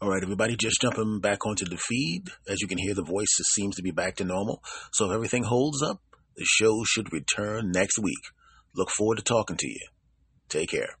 All right, everybody, just jumping back onto the feed. As you can hear, the voice seems to be back to normal. So if everything holds up, the show should return next week. Look forward to talking to you. Take care.